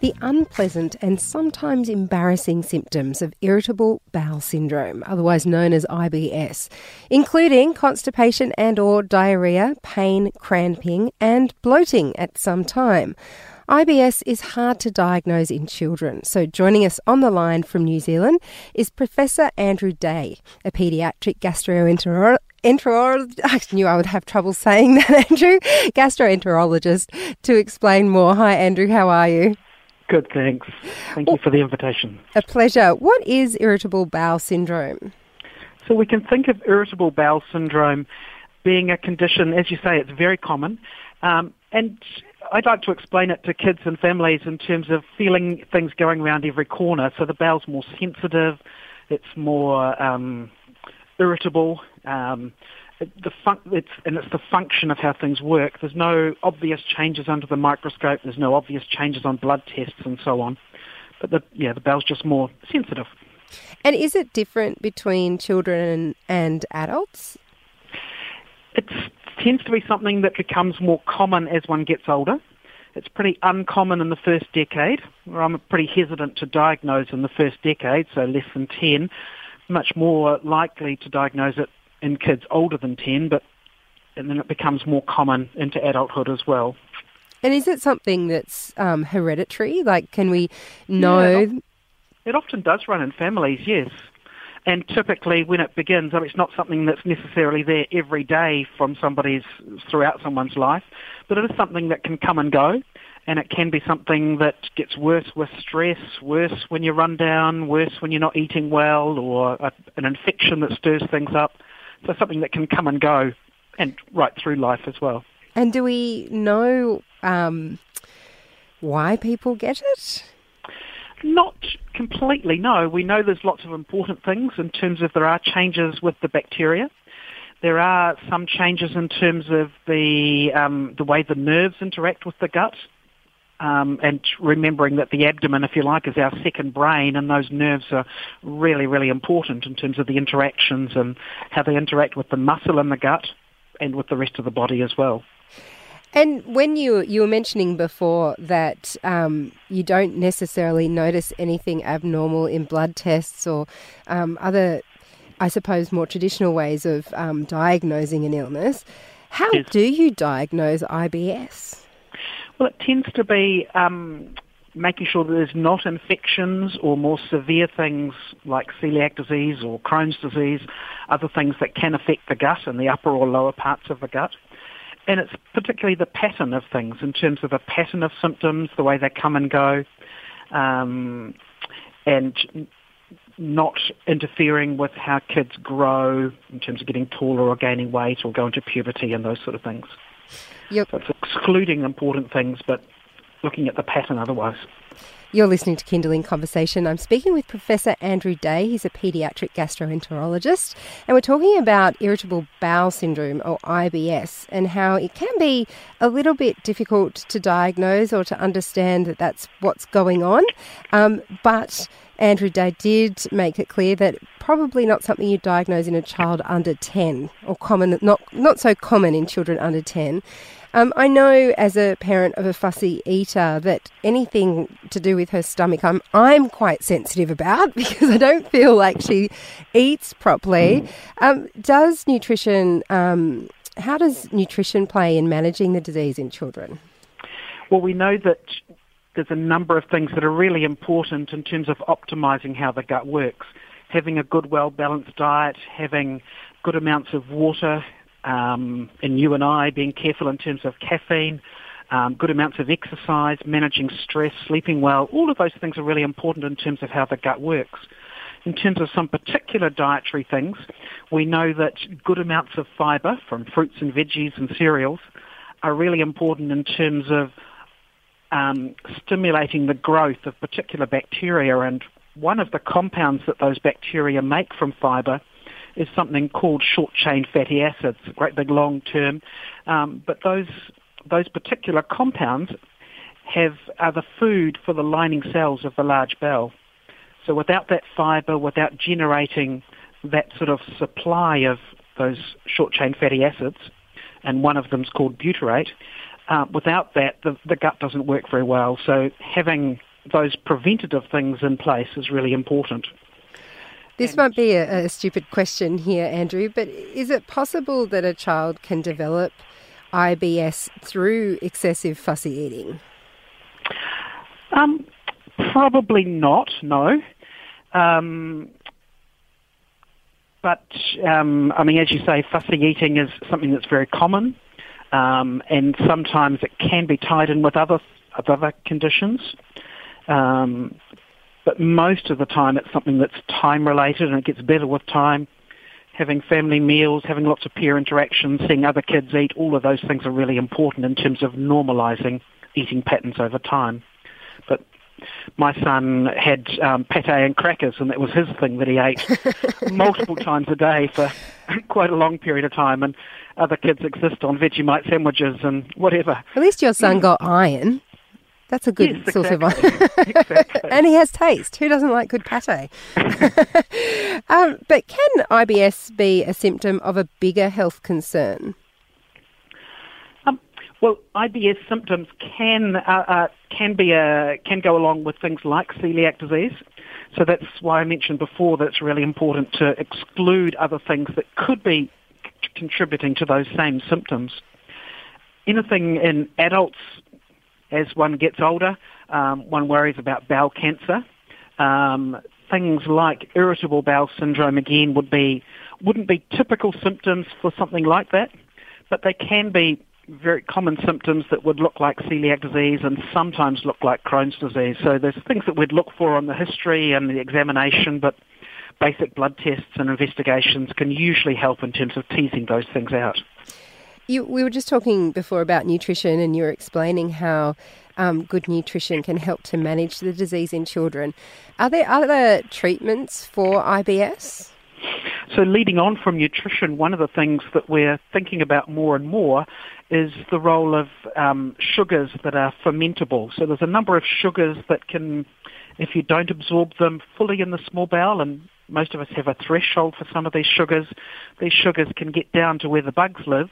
the unpleasant and sometimes embarrassing symptoms of irritable bowel syndrome, otherwise known as IBS, including constipation and or diarrhea, pain, cramping and bloating at some time. IBS is hard to diagnose in children, so joining us on the line from New Zealand is Professor Andrew Day, a paediatric gastroenterologist. I knew I would have trouble saying that, Andrew. Gastroenterologist to explain more. Hi, Andrew. How are you? Good, thanks. Thank you for the invitation. A pleasure. What is irritable bowel syndrome? So we can think of irritable bowel syndrome being a condition, as you say, it's very common. Um, and I'd like to explain it to kids and families in terms of feeling things going around every corner. So the bowel's more sensitive, it's more um, irritable. Um, the fun- it's, and it's the function of how things work. There's no obvious changes under the microscope. There's no obvious changes on blood tests and so on. But the yeah, the bowel's just more sensitive. And is it different between children and adults? It tends to be something that becomes more common as one gets older. It's pretty uncommon in the first decade, I'm pretty hesitant to diagnose in the first decade, so less than 10. Much more likely to diagnose it in kids older than 10, but and then it becomes more common into adulthood as well. And is it something that's um, hereditary? Like, can we know? Yeah, it often does run in families, yes. And typically, when it begins, I mean, it's not something that's necessarily there every day from somebody's throughout someone's life, but it is something that can come and go, and it can be something that gets worse with stress, worse when you're run down, worse when you're not eating well, or a, an infection that stirs things up. So something that can come and go and right through life as well. And do we know um, why people get it? Not completely, no. We know there's lots of important things in terms of there are changes with the bacteria. There are some changes in terms of the um, the way the nerves interact with the gut um, and remembering that the abdomen, if you like, is our second brain, and those nerves are really, really important in terms of the interactions and how they interact with the muscle in the gut and with the rest of the body as well. And when you you were mentioning before that um, you don't necessarily notice anything abnormal in blood tests or um, other, I suppose, more traditional ways of um, diagnosing an illness, how yes. do you diagnose IBS? Well, it tends to be um, making sure that there's not infections or more severe things like celiac disease or Crohn's disease, other things that can affect the gut and the upper or lower parts of the gut. And it's particularly the pattern of things in terms of the pattern of symptoms, the way they come and go, um, and not interfering with how kids grow in terms of getting taller or gaining weight or going to puberty and those sort of things. Yep. So it's excluding important things, but looking at the pattern otherwise. You're listening to Kinderling Conversation. I'm speaking with Professor Andrew Day. He's a paediatric gastroenterologist, and we're talking about irritable bowel syndrome or IBS and how it can be a little bit difficult to diagnose or to understand that that's what's going on. Um, but Andrew Day did make it clear that probably not something you diagnose in a child under 10 or common, not, not so common in children under 10. Um, I know as a parent of a fussy eater that anything to do with her stomach, I'm I'm quite sensitive about because I don't feel like she eats properly. Um, does nutrition? Um, how does nutrition play in managing the disease in children? Well, we know that there's a number of things that are really important in terms of optimizing how the gut works. Having a good, well balanced diet, having good amounts of water, um, and you and I being careful in terms of caffeine, um, good amounts of exercise, managing stress, sleeping well, all of those things are really important in terms of how the gut works. In terms of some particular dietary things, we know that good amounts of fibre from fruits and veggies and cereals are really important in terms of um, stimulating the growth of particular bacteria. And one of the compounds that those bacteria make from fibre is something called short chain fatty acids, a great big long term. Um, but those those particular compounds have are the food for the lining cells of the large bowel. So without that fibre, without generating that sort of supply of those short chain fatty acids, and one of them is called butyrate, uh, without that, the, the gut doesn't work very well. So having those preventative things in place is really important. This might be a, a, stupid question here, Andrew, but is it possible that a child can develop IBS through excessive fussy eating? Um, probably not, no. Um, but, um, I mean, as you say, fussy eating is something that's very common, um, and sometimes it can be tied in with other, other conditions. Um, but most of the time it's something that's time related and it gets better with time. Having family meals, having lots of peer interactions, seeing other kids eat, all of those things are really important in terms of normalising eating patterns over time. But my son had um, pate and crackers, and that was his thing that he ate multiple times a day for quite a long period of time. And other kids exist on Vegemite sandwiches and whatever. At least your son got iron. That's a good yes, source exactly. of iron. exactly. and he has taste. Who doesn't like good pate? um, but can IBS be a symptom of a bigger health concern? Um, well, IBS symptoms can uh, uh, can be a, can go along with things like celiac disease. So that's why I mentioned before that it's really important to exclude other things that could be c- contributing to those same symptoms. Anything in adults as one gets older, um, one worries about bowel cancer. Um, things like irritable bowel syndrome again would be wouldn't be typical symptoms for something like that, but they can be very common symptoms that would look like celiac disease and sometimes look like Crohn's disease. So there's things that we'd look for on the history and the examination, but basic blood tests and investigations can usually help in terms of teasing those things out. You, we were just talking before about nutrition, and you were explaining how um, good nutrition can help to manage the disease in children. Are there other treatments for IBS? So, leading on from nutrition, one of the things that we're thinking about more and more is the role of um, sugars that are fermentable. So, there's a number of sugars that can, if you don't absorb them fully in the small bowel, and most of us have a threshold for some of these sugars, these sugars can get down to where the bugs live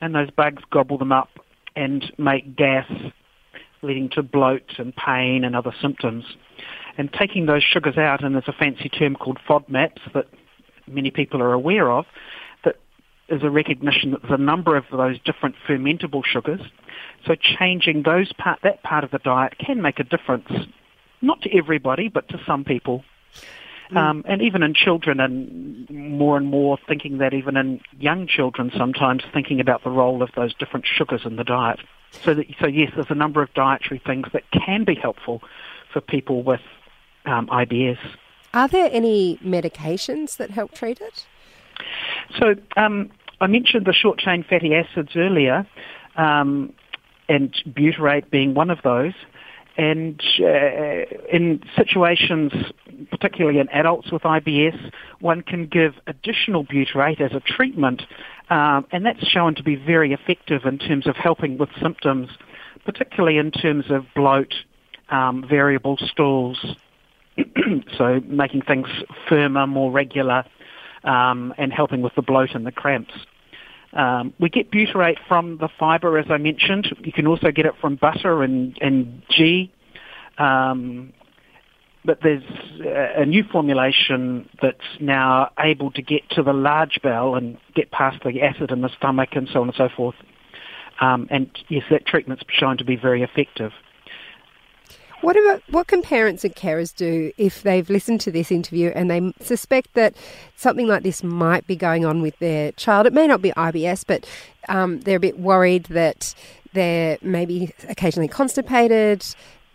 and those bugs gobble them up and make gas, leading to bloat and pain and other symptoms. And taking those sugars out, and there's a fancy term called FODMAPs that many people are aware of, that is a recognition that there's a number of those different fermentable sugars. So changing those part, that part of the diet can make a difference, not to everybody, but to some people. Mm. Um, and even in children, and more and more thinking that even in young children, sometimes thinking about the role of those different sugars in the diet. So, that, so yes, there's a number of dietary things that can be helpful for people with um, IBS. Are there any medications that help treat it? So um, I mentioned the short chain fatty acids earlier, um, and butyrate being one of those. And uh, in situations, particularly in adults with IBS, one can give additional butyrate as a treatment, um, and that's shown to be very effective in terms of helping with symptoms, particularly in terms of bloat, um, variable stools, so making things firmer, more regular, um, and helping with the bloat and the cramps. Um, we get butyrate from the fibre, as I mentioned. You can also get it from butter and, and ghee. Um, but there's a new formulation that's now able to get to the large bowel and get past the acid in the stomach and so on and so forth. Um, and yes, that treatment's shown to be very effective. What about what can parents and carers do if they've listened to this interview and they suspect that something like this might be going on with their child? It may not be IBS, but um, they're a bit worried that they're maybe occasionally constipated,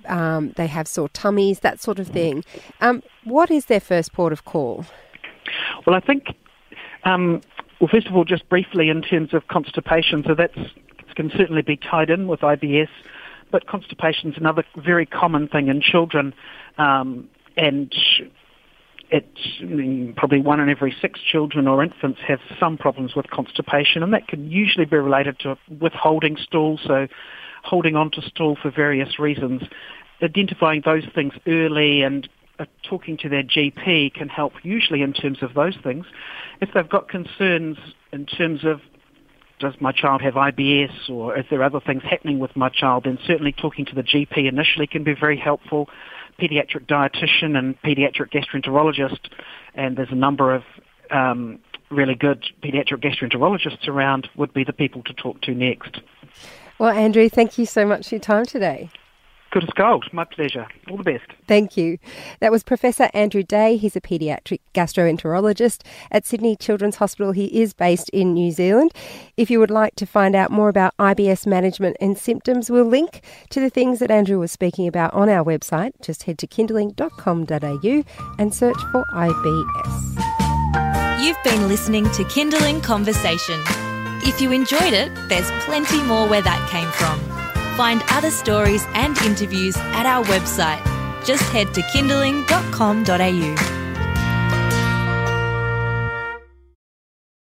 um, they have sore tummies, that sort of thing. Um, what is their first port of call? Well, I think, um, well, first of all, just briefly in terms of constipation, so that can certainly be tied in with IBS but constipation is another very common thing in children, um, and it's probably one in every six children or infants have some problems with constipation, and that can usually be related to withholding stool, so holding on to stool for various reasons. Identifying those things early and uh, talking to their GP can help usually in terms of those things. If they've got concerns in terms of does my child have IBS or is there other things happening with my child, then certainly talking to the GP initially can be very helpful. Pediatric dietitian and pediatric gastroenterologist, and there's a number of um, really good pediatric gastroenterologists around would be the people to talk to next. Well, Andrew, thank you so much for your time today. Good as gold. My pleasure. All the best. Thank you. That was Professor Andrew Day. He's a paediatric gastroenterologist at Sydney Children's Hospital. He is based in New Zealand. If you would like to find out more about IBS management and symptoms, we'll link to the things that Andrew was speaking about on our website. Just head to kinderling.com.au and search for IBS. You've been listening to Kinderling Conversation. If you enjoyed it, there's plenty more where that came from. Find other stories and interviews at our website. Just head to kinderling.com.au.